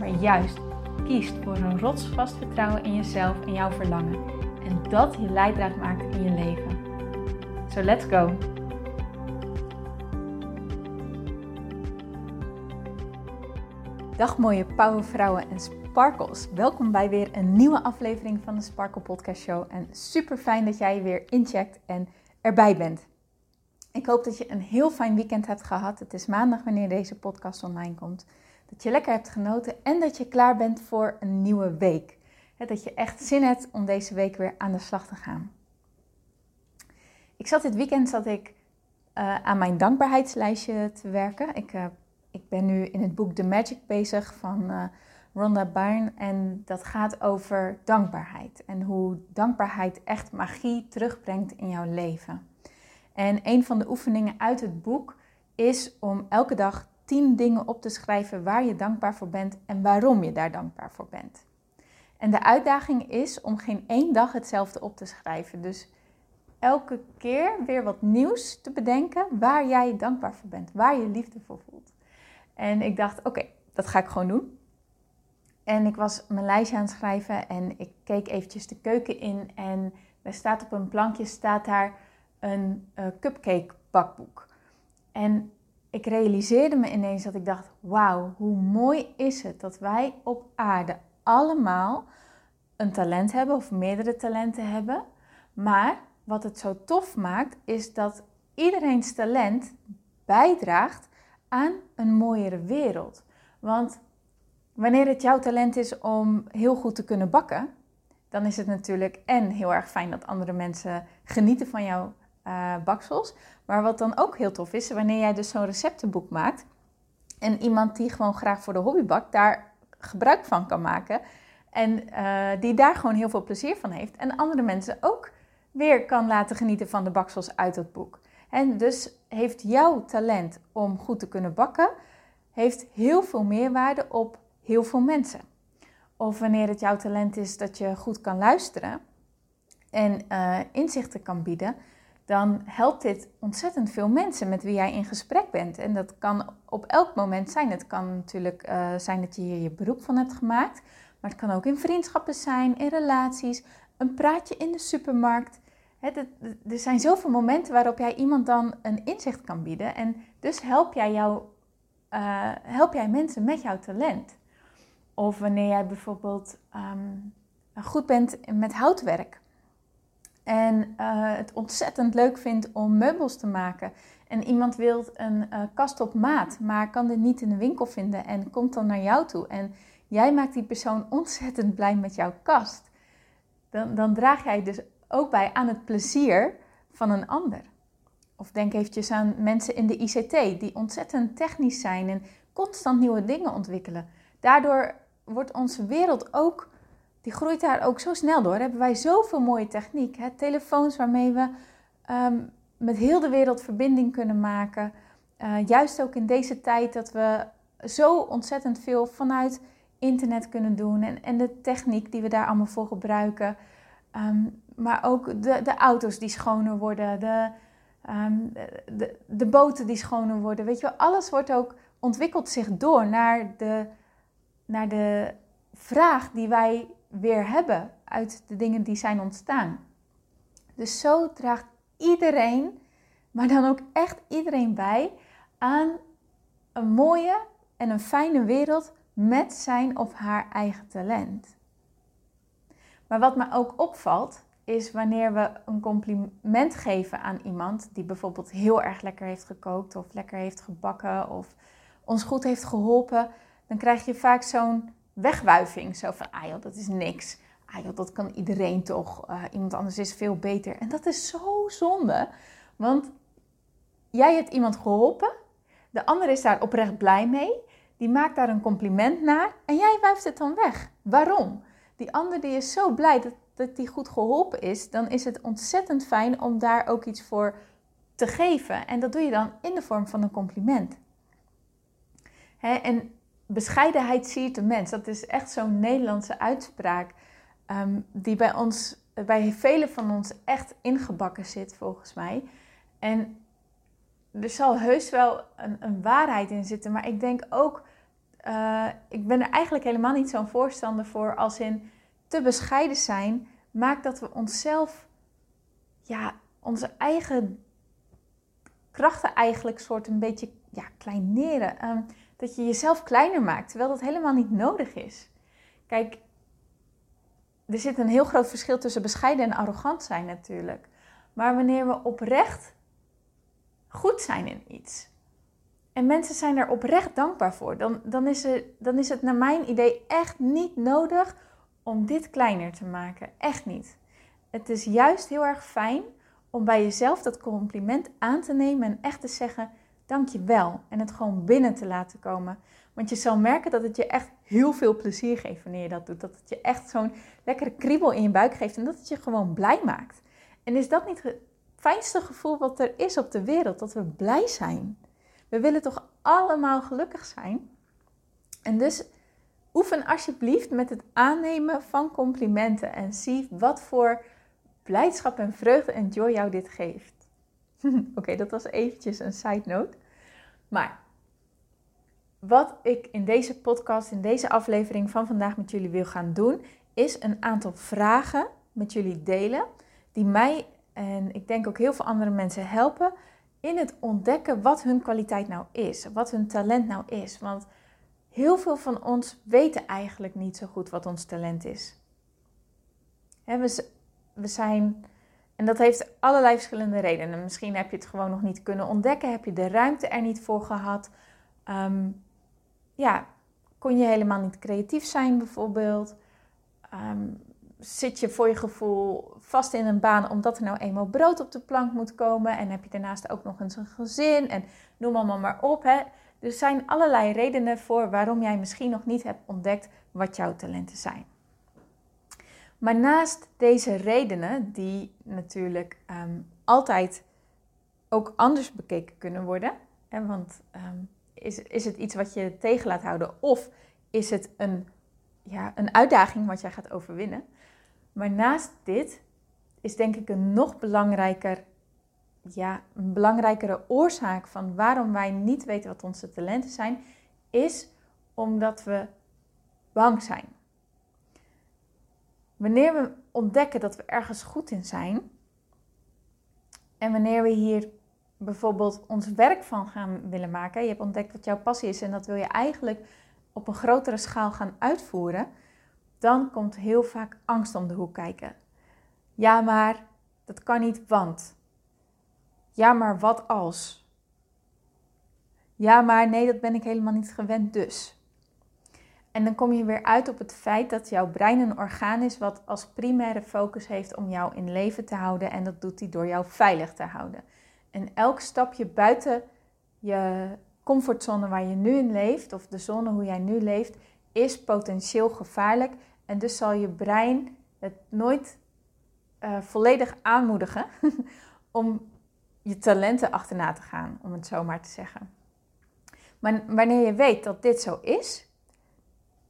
maar juist kiest voor een rotsvast vertrouwen in jezelf en jouw verlangen. En dat je leidraad maakt in je leven. So let's go! Dag mooie powervrouwen en sparkles. Welkom bij weer een nieuwe aflevering van de Sparkle Podcast Show. En super fijn dat jij weer incheckt en erbij bent. Ik hoop dat je een heel fijn weekend hebt gehad. Het is maandag wanneer deze podcast online komt dat je lekker hebt genoten en dat je klaar bent voor een nieuwe week. Dat je echt zin hebt om deze week weer aan de slag te gaan. Ik zat dit weekend zat ik, uh, aan mijn dankbaarheidslijstje te werken. Ik, uh, ik ben nu in het boek The Magic bezig van uh, Rhonda Byrne. En dat gaat over dankbaarheid. En hoe dankbaarheid echt magie terugbrengt in jouw leven. En een van de oefeningen uit het boek is om elke dag 10 dingen op te schrijven waar je dankbaar voor bent en waarom je daar dankbaar voor bent. En de uitdaging is om geen één dag hetzelfde op te schrijven. Dus elke keer weer wat nieuws te bedenken waar jij dankbaar voor bent, waar je liefde voor voelt. En ik dacht, oké, dat ga ik gewoon doen. En ik was mijn lijstje aan het schrijven en ik keek eventjes de keuken in en er staat op een plankje staat daar een uh, cupcake bakboek. En ik realiseerde me ineens dat ik dacht: wauw, hoe mooi is het dat wij op aarde allemaal een talent hebben of meerdere talenten hebben. Maar wat het zo tof maakt, is dat iedereen's talent bijdraagt aan een mooiere wereld. Want wanneer het jouw talent is om heel goed te kunnen bakken, dan is het natuurlijk en heel erg fijn dat andere mensen genieten van jouw uh, baksels. Maar wat dan ook heel tof is, wanneer jij dus zo'n receptenboek maakt en iemand die gewoon graag voor de hobby bakt, daar gebruik van kan maken en uh, die daar gewoon heel veel plezier van heeft en andere mensen ook weer kan laten genieten van de baksels uit het boek. En dus heeft jouw talent om goed te kunnen bakken, heeft heel veel meerwaarde op heel veel mensen. Of wanneer het jouw talent is dat je goed kan luisteren en uh, inzichten kan bieden, dan helpt dit ontzettend veel mensen met wie jij in gesprek bent. En dat kan op elk moment zijn. Het kan natuurlijk uh, zijn dat je hier je beroep van hebt gemaakt, maar het kan ook in vriendschappen zijn, in relaties, een praatje in de supermarkt. er zijn zoveel momenten waarop jij iemand dan een inzicht kan bieden. En dus help jij, jou, uh, help jij mensen met jouw talent. Of wanneer jij bijvoorbeeld um, goed bent met houtwerk en uh, het ontzettend leuk vindt om meubels te maken. En iemand wil een uh, kast op maat, maar kan dit niet in de winkel vinden en komt dan naar jou toe. En jij maakt die persoon ontzettend blij met jouw kast. Dan, dan draag jij dus ook bij aan het plezier van een ander. Of denk eventjes aan mensen in de ICT die ontzettend technisch zijn en constant nieuwe dingen ontwikkelen. Daardoor wordt onze wereld ook die groeit daar ook zo snel door. Hebben wij zoveel mooie techniek. Hè? Telefoons waarmee we ehm, met heel de wereld verbinding kunnen maken. Uh, juist ook in deze tijd dat we zo ontzettend veel vanuit internet kunnen doen. En, en de techniek die we daar allemaal voor gebruiken. Um, maar ook de, de auto's die schoner worden. De, um, de, de boten die schoner worden. Weet je wel, alles wordt ook, ontwikkelt zich door naar de, naar de vraag die wij weer hebben uit de dingen die zijn ontstaan. Dus zo draagt iedereen, maar dan ook echt iedereen bij aan een mooie en een fijne wereld met zijn of haar eigen talent. Maar wat me ook opvalt, is wanneer we een compliment geven aan iemand die bijvoorbeeld heel erg lekker heeft gekookt of lekker heeft gebakken of ons goed heeft geholpen, dan krijg je vaak zo'n wegwuiving. Zo van, ah dat is niks. Ah dat kan iedereen toch. Uh, iemand anders is veel beter. En dat is zo zonde. Want jij hebt iemand geholpen. De ander is daar oprecht blij mee. die maakt daar een compliment naar en jij wuift het dan weg. Waarom? Die ander die is zo blij dat, dat die goed geholpen is, dan is het ontzettend fijn om daar ook iets voor te geven. En dat doe je dan in de vorm van een compliment. Hè, en bescheidenheid ziet de mens. Dat is echt zo'n Nederlandse uitspraak um, die bij ons, bij velen van ons echt ingebakken zit, volgens mij. En er zal heus wel een, een waarheid in zitten, maar ik denk ook, uh, ik ben er eigenlijk helemaal niet zo'n voorstander voor als in te bescheiden zijn, maakt dat we onszelf, ja, onze eigen krachten eigenlijk soort een beetje ja, kleineren. Um, dat je jezelf kleiner maakt, terwijl dat helemaal niet nodig is. Kijk, er zit een heel groot verschil tussen bescheiden en arrogant zijn natuurlijk. Maar wanneer we oprecht goed zijn in iets. En mensen zijn er oprecht dankbaar voor. Dan, dan, is het, dan is het naar mijn idee echt niet nodig om dit kleiner te maken. Echt niet. Het is juist heel erg fijn om bij jezelf dat compliment aan te nemen en echt te zeggen: dank je wel. En het gewoon binnen te laten komen. Want je zal merken dat het je echt heel veel plezier geeft wanneer je dat doet. Dat het je echt zo'n lekkere kriebel in je buik geeft en dat het je gewoon blij maakt. En is dat niet het fijnste gevoel wat er is op de wereld? Dat we blij zijn. We willen toch allemaal gelukkig zijn? En dus oefen alsjeblieft met het aannemen van complimenten en zie wat voor blijdschap en vreugde en joy jou dit geeft. Oké, dat was eventjes een side note. Maar wat ik in deze podcast, in deze aflevering van vandaag met jullie wil gaan doen, is een aantal vragen met jullie delen die mij en ik denk ook heel veel andere mensen helpen in het ontdekken wat hun kwaliteit nou is, wat hun talent nou is. Want heel veel van ons weten eigenlijk niet zo goed wat ons talent is. we, zijn en dat heeft allerlei verschillende redenen. Misschien heb je het gewoon nog niet kunnen ontdekken, heb je de ruimte er niet voor gehad. Ehm, ja, kon je helemaal niet creatief zijn bijvoorbeeld. Ehm, zit je voor je gevoel vast in een baan omdat er nou eenmaal brood op de plank moet komen. En heb je daarnaast ook nog eens een gezin en noem allemaal maar op. Hè. Er zijn allerlei redenen voor waarom jij misschien nog niet hebt ontdekt wat jouw talenten zijn. Maar naast deze redenen, die natuurlijk um, altijd ook anders bekeken kunnen worden, want um, is, is het iets wat je tegen laat houden of is het een, ja, een uitdaging wat jij gaat overwinnen? Maar naast dit is denk ik een nog belangrijker, ja, een belangrijkere oorzaak van waarom wij niet weten wat onze talenten zijn, is omdat we bang zijn. Wanneer we ontdekken dat we ergens goed in zijn en wanneer we hier bijvoorbeeld ons werk van gaan willen maken, je hebt ontdekt wat jouw passie is en dat wil je eigenlijk op een grotere schaal gaan uitvoeren, dan komt heel vaak angst om de hoek kijken. Ja, maar dat kan niet, want. Ja, maar wat als? Ja, maar nee, dat ben ik helemaal niet gewend, dus. En dan kom je weer uit op het feit dat jouw brein een orgaan is wat als primaire focus heeft om jou in leven te houden. En dat doet hij door jou veilig te houden. En elk stapje buiten je comfortzone waar je nu in leeft, of de zone hoe jij nu leeft, is potentieel gevaarlijk. En dus zal je brein het nooit uh, volledig aanmoedigen om je talenten achterna te gaan, om het zo maar te zeggen. Maar wanneer je weet dat dit zo is,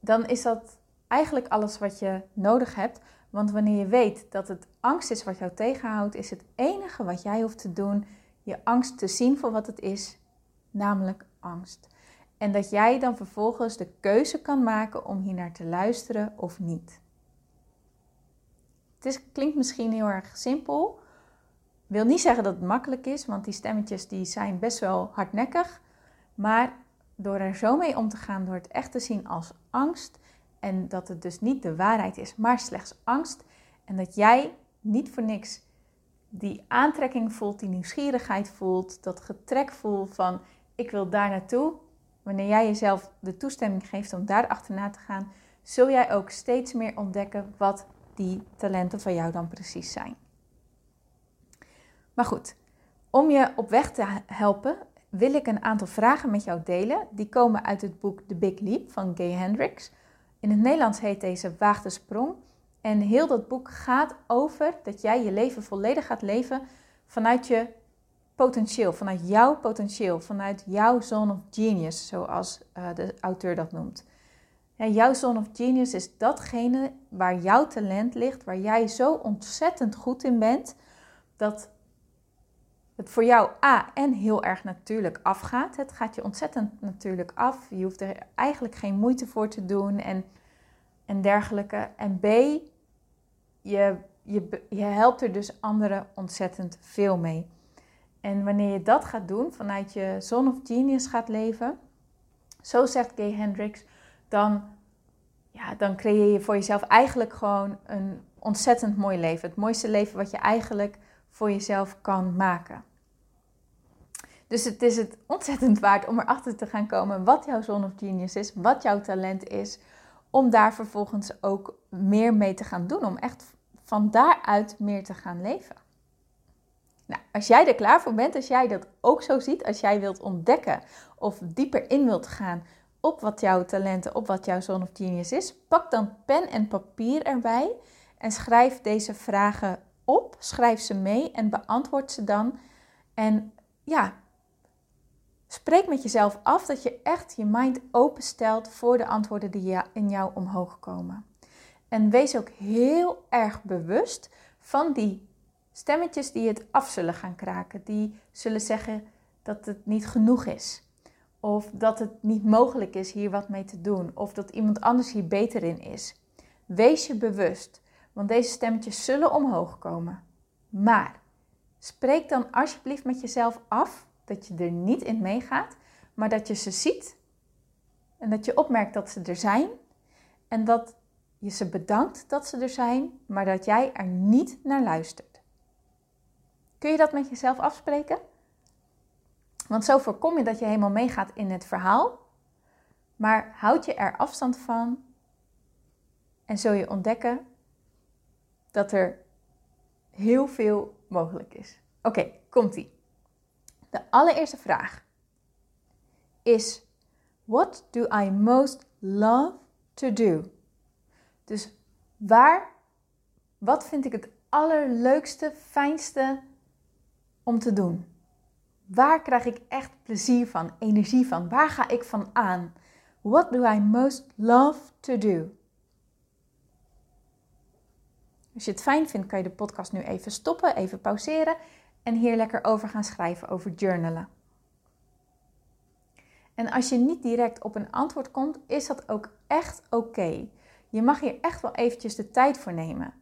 dan is dat eigenlijk alles wat je nodig hebt. Want wanneer je weet dat het angst is wat jou tegenhoudt, is het enige wat jij hoeft te doen je angst te zien voor wat het is, namelijk angst. En dat jij dan vervolgens de keuze kan maken om hier naar te luisteren of niet. Het is, klinkt misschien heel erg simpel. Wil niet zeggen dat het makkelijk is, want die stemmetjes die zijn best wel hardnekkig. Maar door er zo mee om te gaan, door het echt te zien als angst en dat het dus niet de waarheid is, maar slechts angst en dat jij niet voor niks die aantrekking voelt, die nieuwsgierigheid voelt, dat getrek voelt van ik wil daar naartoe. Wanneer jij jezelf de toestemming geeft om daar achterna te gaan, zul jij ook steeds meer ontdekken wat die talenten van jou dan precies zijn. Maar goed, om je op weg te helpen, wil ik een aantal vragen met jou delen. Die komen uit het boek The Big Leap van Gay Hendricks. In het Nederlands heet deze Waag de Sprong. En heel dat boek gaat over dat jij je leven volledig gaat leven vanuit je potentieel, vanuit jouw potentieel, vanuit jouw zone of genius, zoals uh, de auteur dat noemt. Jouw zone of genius is datgene waar jouw talent ligt, waar jij zo ontzettend goed in bent, dat het voor jou A en heel erg natuurlijk afgaat. Het gaat je ontzettend natuurlijk af. Je hoeft er eigenlijk geen moeite voor te doen en, en dergelijke. En B, je, je, je helpt er dus anderen ontzettend veel mee. En wanneer je dat gaat doen, vanuit je zone of genius gaat leven, zo zegt Gay Hendricks, dan, ja, dan creëer je voor jezelf eigenlijk gewoon een ontzettend mooi leven. Het mooiste leven wat je eigenlijk voor jezelf kan maken. Dus het is het ontzettend waard om erachter te gaan komen wat jouw zone of genius is, wat jouw talent is, om daar vervolgens ook meer mee te gaan doen, om echt van daaruit meer te gaan leven. Nou, als jij er klaar voor bent, als jij dat ook zo ziet, als jij wilt ontdekken of dieper in wilt gaan op wat jouw talenten, op wat jouw zone of genius is, pak dan pen en papier erbij en schrijf deze vragen op, schrijf ze mee en beantwoord ze dan. En ja, spreek met jezelf af dat je echt je mind openstelt voor de antwoorden die in jou omhoog komen. En wees ook heel erg bewust van die stemmetjes die het af zullen gaan kraken. Die zullen zeggen dat het niet genoeg is. Of dat het niet mogelijk is hier wat mee te doen. Of dat iemand anders hier beter in is. Wees je bewust, want deze stemmetjes zullen omhoog komen. Maar spreek dan alsjeblieft met jezelf af dat je er niet in meegaat, maar dat je ze ziet en dat je opmerkt dat ze er zijn en dat je ze bedankt dat ze er zijn, maar dat jij er niet naar luistert. Kun je dat met jezelf afspreken? Want zo voorkom je dat je helemaal meegaat in het verhaal, maar houd je er afstand van en zul je ontdekken dat er heel veel mogelijk is. Oké, komt-ie. De allereerste vraag is: What do I most love to do? Dus waar, wat vind ik het allerleukste, fijnste om te doen? Waar krijg ik echt plezier van, energie van? Waar ga ik van aan? What do I most love to do? Als je het fijn vindt, kan je de podcast nu even stoppen, even pauzeren en hier lekker over gaan schrijven, over journalen. En als je niet direct op een antwoord komt, is dat ook echt oké. Je mag hier echt wel eventjes de tijd voor nemen.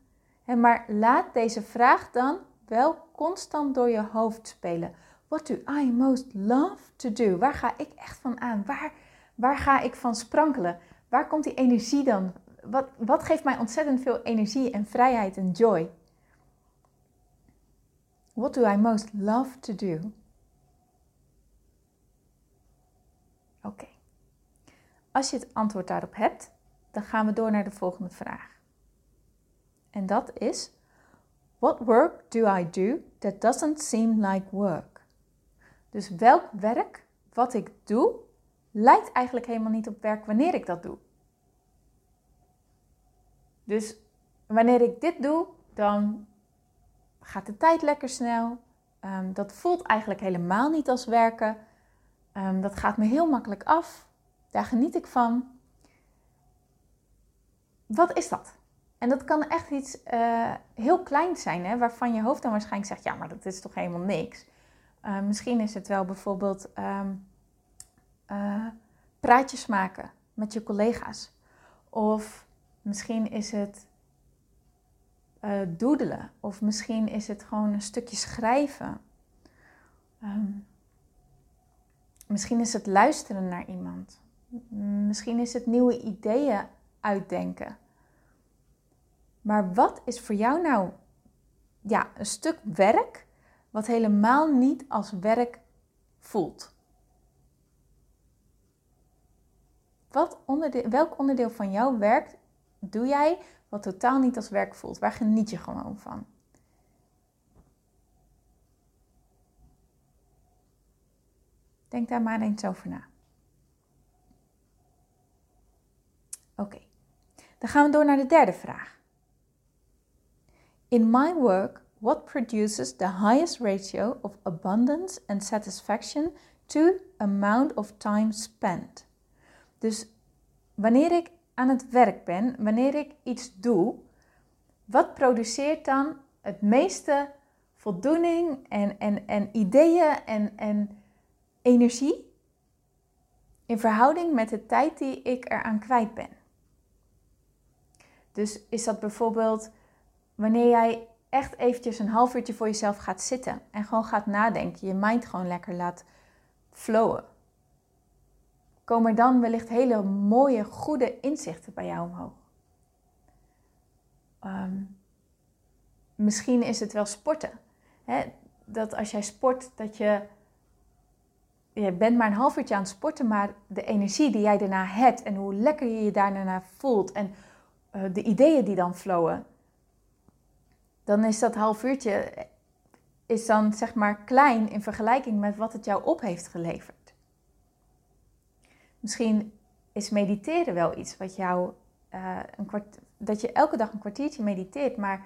Maar laat deze vraag dan wel constant door je hoofd spelen. What do I most love to do? Waar ga ik echt van aan? Waar, waar ga ik van sprankelen? Waar komt die energie dan? Wat, wat geeft mij ontzettend veel energie en vrijheid en joy? What do I most love to do? Oké. Als je het antwoord daarop hebt, dan gaan we door naar de volgende vraag. En dat is: What work do I do that doesn't seem like work? Dus welk werk wat ik doe lijkt eigenlijk helemaal niet op werk wanneer ik dat doe. Dus wanneer ik dit doe, dan gaat de tijd lekker snel. Um, dat voelt eigenlijk helemaal niet als werken. Um, dat gaat me heel makkelijk af. Daar geniet ik van. Wat is dat? En dat kan echt iets uh, heel kleins zijn, hè, waarvan je hoofd dan waarschijnlijk zegt: ja, maar dat is toch helemaal niks. Uh, misschien is het wel bijvoorbeeld uh, praatjes maken met je collega's. Of misschien is het uh, doedelen. Of misschien is het gewoon een stukje schrijven. Um, misschien is het luisteren naar iemand. Misschien is het nieuwe ideeën uitdenken. Maar wat is voor jou nou ja, een stuk werk wat helemaal niet als werk voelt? Wat onderdeel, welk onderdeel van jouw werk doe jij wat totaal niet als werk voelt? Waar geniet je gewoon van? Denk daar maar eens over na. Oké, dan gaan we door naar de derde vraag. In my work, what produces the highest ratio of abundance and satisfaction to amount of time spent? Dus wanneer ik aan het werk ben, wanneer ik iets doe, wat produceert dan het meeste voldoening en, en, en ideeën en, en energie in verhouding met de tijd die ik eraan kwijt ben? Dus is dat bijvoorbeeld wanneer jij echt eventjes een half uurtje voor jezelf gaat zitten en gewoon gaat nadenken, je mind gewoon lekker laat flowen. Komen er dan wellicht hele mooie, goede inzichten bij jou omhoog? Ehm, misschien is het wel sporten. Hè? Dat als jij sport, dat je. Je bent maar een half uurtje aan het sporten, maar de energie die jij daarna hebt en hoe lekker je je daarna voelt en uh, de ideeën die dan flowen, dan is dat half uurtje is dan zeg maar klein in vergelijking met wat het jou op heeft geleverd. Misschien is mediteren wel iets wat jou uh, een kwart, dat je elke dag een kwartiertje mediteert, maar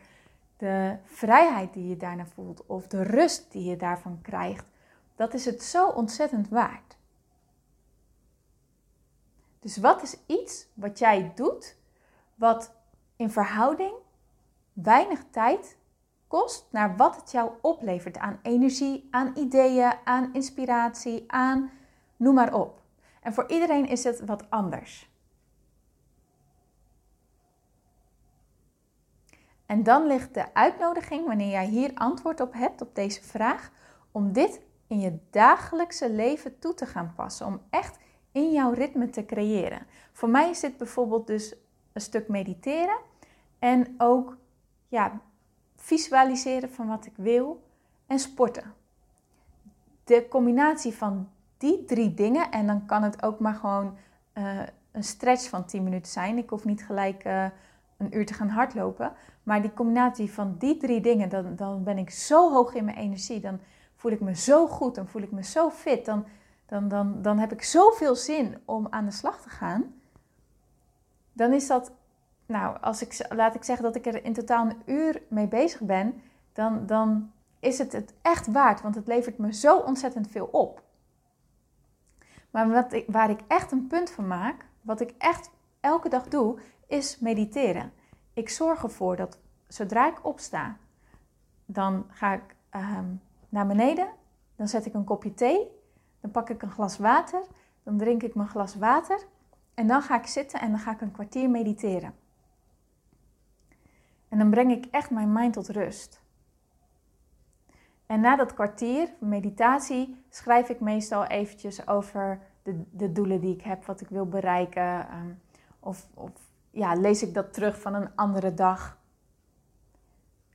de vrijheid die je daarna voelt of de rust die je daarvan krijgt, dat is het zo ontzettend waard. Dus wat is iets wat jij doet, wat in verhouding weinig tijd kost naar wat het jou oplevert aan energie, aan ideeën, aan inspiratie, aan noem maar op. En voor iedereen is het wat anders. En dan ligt de uitnodiging, wanneer jij hier antwoord op hebt op deze vraag, om dit in je dagelijkse leven toe te gaan passen. Om echt in jouw ritme te creëren. Voor mij is dit bijvoorbeeld dus een stuk mediteren en ook ja, visualiseren van wat ik wil en sporten. De combinatie van die drie dingen, en dan kan het ook maar gewoon uh, een stretch van 10 minuten zijn. Ik hoef niet gelijk uh, een uur te gaan hardlopen. Maar die combinatie van die drie dingen, dan, dan ben ik zo hoog in mijn energie. Dan voel ik me zo goed, dan voel ik me zo fit. Dan, dan, dan, dan heb ik zoveel zin om aan de slag te gaan. Dan is dat nou, als ik, laat ik zeggen dat ik er in totaal een uur mee bezig ben, dan, dan is het het echt waard, want het levert me zo ontzettend veel op. Maar wat ik, waar ik echt een punt van maak, wat ik echt elke dag doe, is mediteren. Ik zorg ervoor dat zodra ik opsta, dan ga ik ehm, naar beneden, dan zet ik een kopje thee, dan pak ik een glas water, dan drink ik mijn glas water en dan ga ik zitten en dan ga ik een kwartier mediteren. En dan breng ik echt mijn mind tot rust. En na dat kwartier meditatie schrijf ik meestal eventjes over de, de doelen die ik heb, wat ik wil bereiken. Ehm, of, of ja, lees ik dat terug van een andere dag.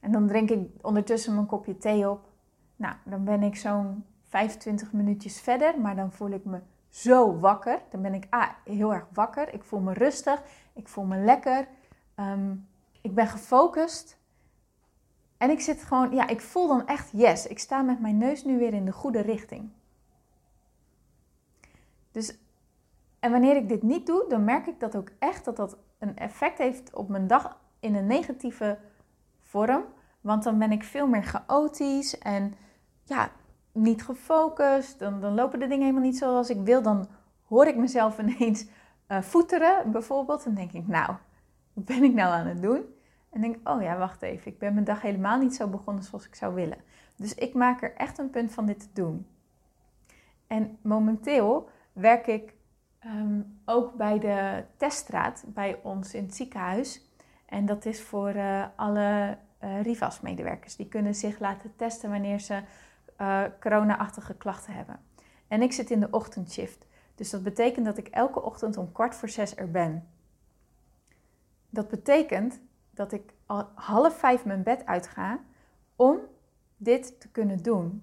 En dan drink ik ondertussen mijn kopje thee op. Nou, dan ben ik zo'n 25 minuutjes verder, maar dan voel ik me zo wakker. Dan ben ik ah, heel erg wakker. Ik voel me rustig. Ik voel me lekker. Um, ik ben gefocust. En ik zit gewoon, ja, ik voel dan echt yes. Ik sta met mijn neus nu weer in de goede richting. Dus, en wanneer ik dit niet doe, dan merk ik dat ook echt dat dat een effect heeft op mijn dag in een negatieve vorm. Want dan ben ik veel meer chaotisch en ja, niet gefocust. Dan, dan lopen de dingen helemaal niet zoals ik wil. Dan hoor ik mezelf ineens uh, voeteren bijvoorbeeld. En denk ik, nou, wat ben ik nou aan het doen? En denk, oh ja, wacht even, ik ben mijn dag helemaal niet zo begonnen zoals ik zou willen. Dus ik maak er echt een punt van dit te doen. En momenteel werk ik ehm, ook bij de teststraat bij ons in het ziekenhuis. En dat is voor uh, alle uh, RIVAS-medewerkers. Die kunnen zich laten testen wanneer ze uh, corona-achtige klachten hebben. En ik zit in de ochtendshift. Dus dat betekent dat ik elke ochtend om kwart voor zes er ben. Dat betekent dat ik al half vijf mijn bed uitga om dit te kunnen doen.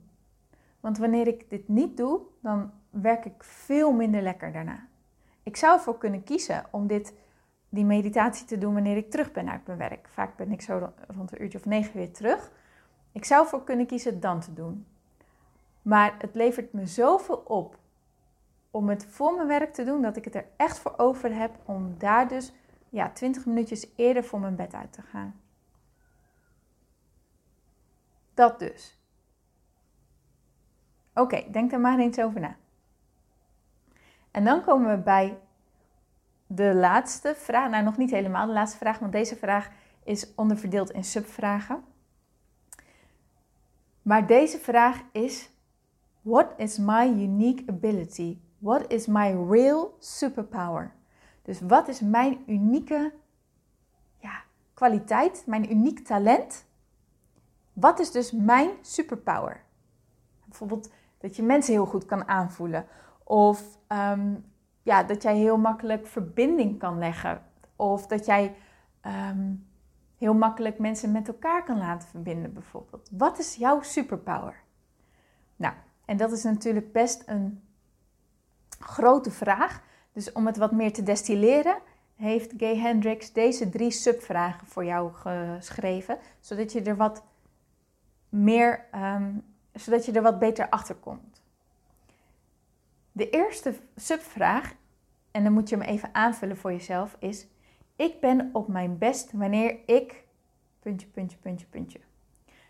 Want wanneer ik dit niet doe, dan werk ik veel minder lekker daarna. Ik zou ervoor kunnen kiezen om dit, die meditatie te doen wanneer ik terug ben uit mijn werk. Vaak ben ik zo rond een uurtje of negen weer terug. Ik zou ervoor kunnen kiezen dan te doen. Maar het levert me zoveel op om het voor mijn werk te doen, dat ik het er echt voor over heb om daar dus ja, 20 minuutjes eerder voor mijn bed uit te gaan. Dat dus. Oké, denk er maar eens over na. En dan komen we bij de laatste vraag. Nou, nog niet helemaal de laatste vraag, want deze vraag is onderverdeeld in subvragen. Maar deze vraag is: What is my unique ability? What is my real superpower? Dus wat is mijn unieke ja, kwaliteit, mijn uniek talent? Wat is dus mijn superpower? Bijvoorbeeld dat je mensen heel goed kan aanvoelen. Of ehm, ja, dat jij heel makkelijk verbinding kan leggen. Of dat jij ehm, heel makkelijk mensen met elkaar kan laten verbinden, bijvoorbeeld. Wat is jouw superpower? Nou, en dat is natuurlijk best een grote vraag. Dus om het wat meer te destilleren, heeft Gay Hendricks deze drie subvragen voor jou geschreven, zodat je er wat meer, ehm, zodat je er wat beter achter komt. De eerste subvraag, en dan moet je hem even aanvullen voor jezelf, is: Ik ben op mijn best wanneer ik. Puntje, puntje, puntje, puntje.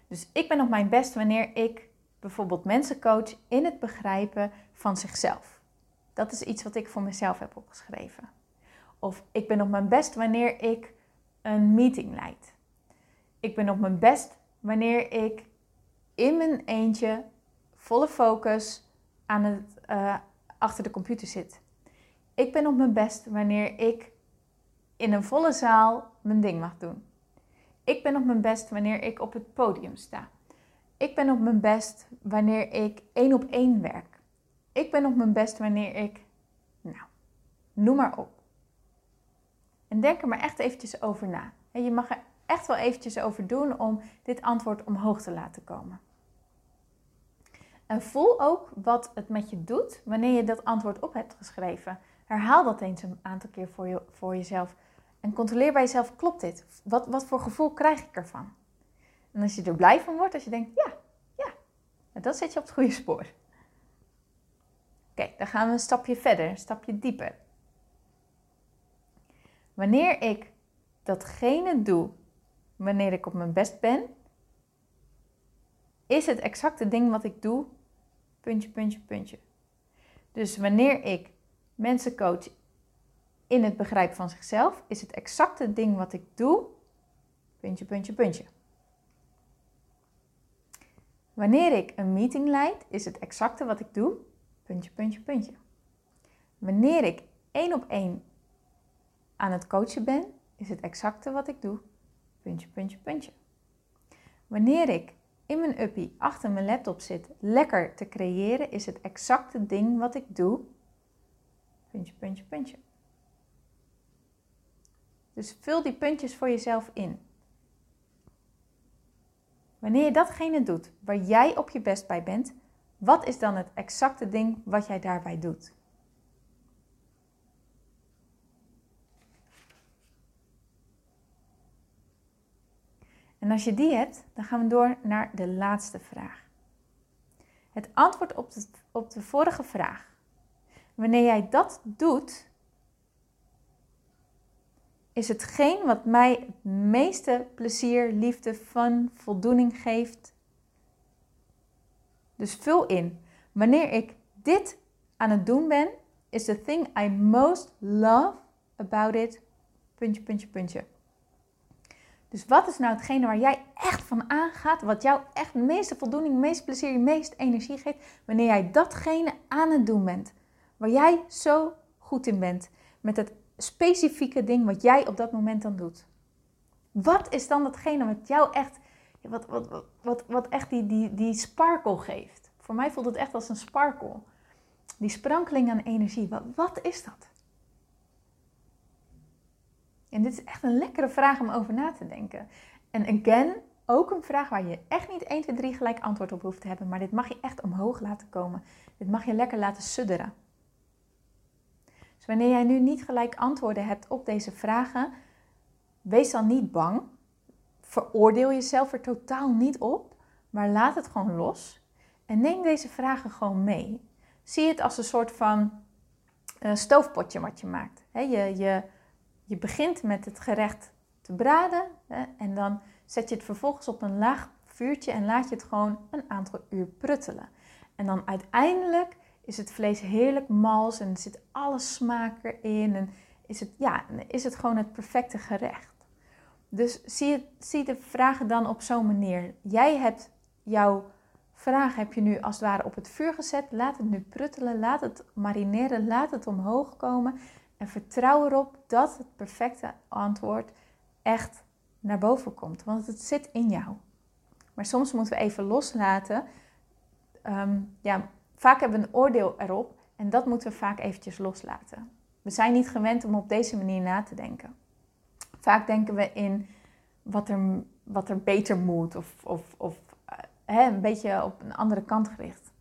Dus ik ben op mijn best wanneer ik bijvoorbeeld mensen coach in het begrijpen van zichzelf. Dat is iets wat ik voor mezelf heb opgeschreven. Of ik ben op mijn best wanneer ik een meeting leid. Ik ben op mijn best wanneer ik in mijn eentje volle focus aan het, uh, achter de computer zit. Ik ben op mijn best wanneer ik in een volle zaal mijn ding mag doen. Ik ben op mijn best wanneer ik op het podium sta. Ik ben op mijn best wanneer ik één op één werk. Ik ben op mijn best wanneer ik, nou, noem maar op. En denk er maar echt eventjes over na. Je mag er echt wel eventjes over doen om dit antwoord omhoog te laten komen. En voel ook wat het met je doet wanneer je dat antwoord op hebt geschreven. Herhaal dat eens een aantal keer voor, je, voor jezelf. En controleer bij jezelf, klopt dit? Wat, wat voor gevoel krijg ik ervan? En als je er blij van wordt, als je denkt, ja, ja, dan zet je op het goede spoor. Oké, dan gaan we een stapje verder, een stapje dieper. Wanneer ik datgene doe wanneer ik op mijn best ben, is het exacte ding wat ik doe, puntje, puntje, puntje. Dus wanneer ik mensen coach in het begrijpen van zichzelf, is het exacte ding wat ik doe, puntje, puntje, puntje. Wanneer ik een meeting leid, is het exacte wat ik doe, puntje, puntje, puntje. Wanneer ik één op één aan het coachen ben, is het exacte wat ik doe, puntje, puntje, puntje. Wanneer ik in mijn uppie achter mijn laptop zit lekker te creëren, is het exacte ding wat ik doe, puntje, puntje, puntje. Dus vul die puntjes voor jezelf in. Wanneer je datgene doet waar jij op je best bij bent, wat is dan het exacte ding wat jij daarbij doet? En als je die hebt, dan gaan we door naar de laatste vraag. Het antwoord op de, op de vorige vraag. Wanneer jij dat doet, is hetgeen wat mij het meeste plezier, liefde, fun, voldoening geeft. Dus vul in. Wanneer ik dit aan het doen ben, is the thing I most love about it. Puntje, puntje, puntje. Dus wat is nou hetgene waar jij echt van aangaat, wat jou echt de meeste voldoening, de meeste plezier, de meeste energie geeft, wanneer jij datgene aan het doen bent, waar jij zo goed in bent, met het specifieke ding wat jij op dat moment dan doet. Wat is dan datgene wat jou echt, wat, wat, wat, wat echt die, die, die sparkle geeft? Voor mij voelt het echt als een sparkle. Die sprankeling aan energie, wat, wat is dat? En dit is echt een lekkere vraag om over na te denken. En again, ook een vraag waar je echt niet 1, 2, 3 gelijk antwoord op hoeft te hebben. Maar dit mag je echt omhoog laten komen. Dit mag je lekker laten sudderen. Dus wanneer jij nu niet gelijk antwoorden hebt op deze vragen, wees dan niet bang. Veroordeel jezelf er totaal niet op, maar laat het gewoon los. En neem deze vragen gewoon mee. Zie het als een soort van een stoofpotje wat je maakt. je, je, je begint met het gerecht te braden en dan zet je het vervolgens op een laag vuurtje en laat je het gewoon een aantal uur pruttelen. En dan uiteindelijk is het vlees heerlijk mals en zit alle smaak erin en is het, ja, is het gewoon het perfecte gerecht. Dus zie, zie de vragen dan op zo'n manier. Jij hebt jouw vraag heb je nu als het ware op het vuur gezet. Laat het nu pruttelen, laat het marineren, laat het omhoog komen. En vertrouw erop dat het perfecte antwoord echt naar boven komt. Want het zit in jou. Maar soms moeten we even loslaten. Ehm, ja, vaak hebben we een oordeel erop en dat moeten we vaak eventjes loslaten. We zijn niet gewend om op deze manier na te denken. Vaak denken we in wat er, wat er beter moet of, of, of hè, een beetje op een andere kant gericht.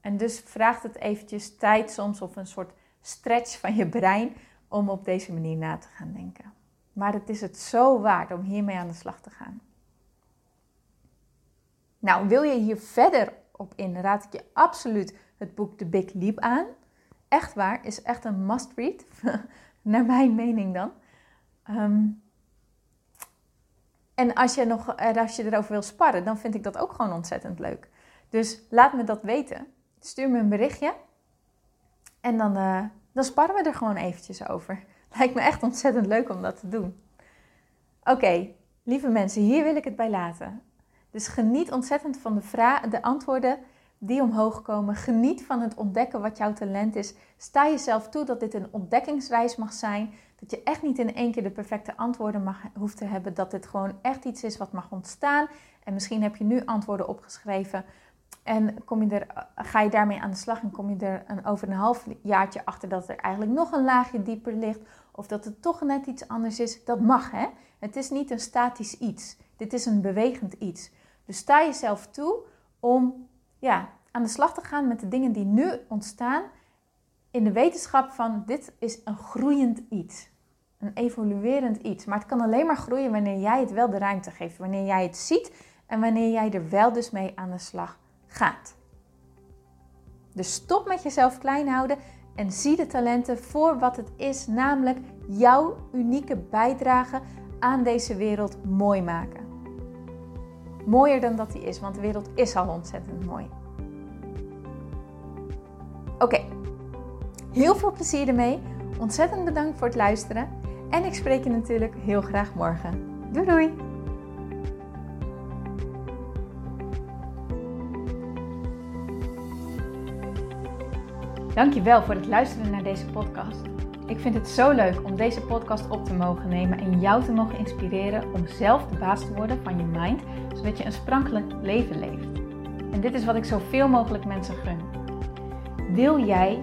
En dus vraagt het eventjes tijd soms of een soort stretch van je brein om op deze manier na te gaan denken. Maar het is het zo waard om hiermee aan de slag te gaan. Nou, wil je hier verder op in, raad ik je absoluut het boek The Big Leap aan. Echt waar, is echt een must-read, naar mijn mening dan. Ehm, en als je, nog, als je erover wil sparren, dan vind ik dat ook gewoon ontzettend leuk. Dus laat me dat weten. Stuur me een berichtje. En dan, uh, dan sparren we er gewoon eventjes over. Lijkt me echt ontzettend leuk om dat te doen. Oké, lieve mensen, hier wil ik het bij laten. Dus geniet ontzettend van de, vragen, de antwoorden die omhoog komen. Geniet van het ontdekken wat jouw talent is. Sta jezelf toe dat dit een ontdekkingsreis mag zijn. Dat je echt niet in één keer de perfecte antwoorden mag, hoeft te hebben. Dat dit gewoon echt iets is wat mag ontstaan. En misschien heb je nu antwoorden opgeschreven. En kom je er, ga je daarmee aan de slag en kom je er een, over een half jaartje achter dat er eigenlijk nog een laagje dieper ligt. Of dat het toch net iets anders is. Dat mag hè. Het is niet een statisch iets. Dit is een bewegend iets. Dus sta jezelf toe om ja, aan de slag te gaan met de dingen die nu ontstaan. In de wetenschap van dit is een groeiend iets. Een evoluerend iets. Maar het kan alleen maar groeien wanneer jij het wel de ruimte geeft. Wanneer jij het ziet en wanneer jij er wel dus mee aan de slag gaat. Dus stop met jezelf klein houden en zie de talenten voor wat het is, namelijk jouw unieke bijdrage aan deze wereld mooi maken. Mooier dan dat die is, want de wereld is al ontzettend mooi. Oké, heel veel plezier ermee. Ontzettend bedankt voor het luisteren. En ik spreek je natuurlijk heel graag morgen. Doei doei! Dankjewel voor het luisteren naar deze podcast. Ik vind het zo leuk om deze podcast op te mogen nemen en jou te mogen inspireren om zelf de baas te worden van je mind, zodat je een sprankelijk leven leeft. En dit is wat ik zoveel mogelijk mensen gun. Wil jij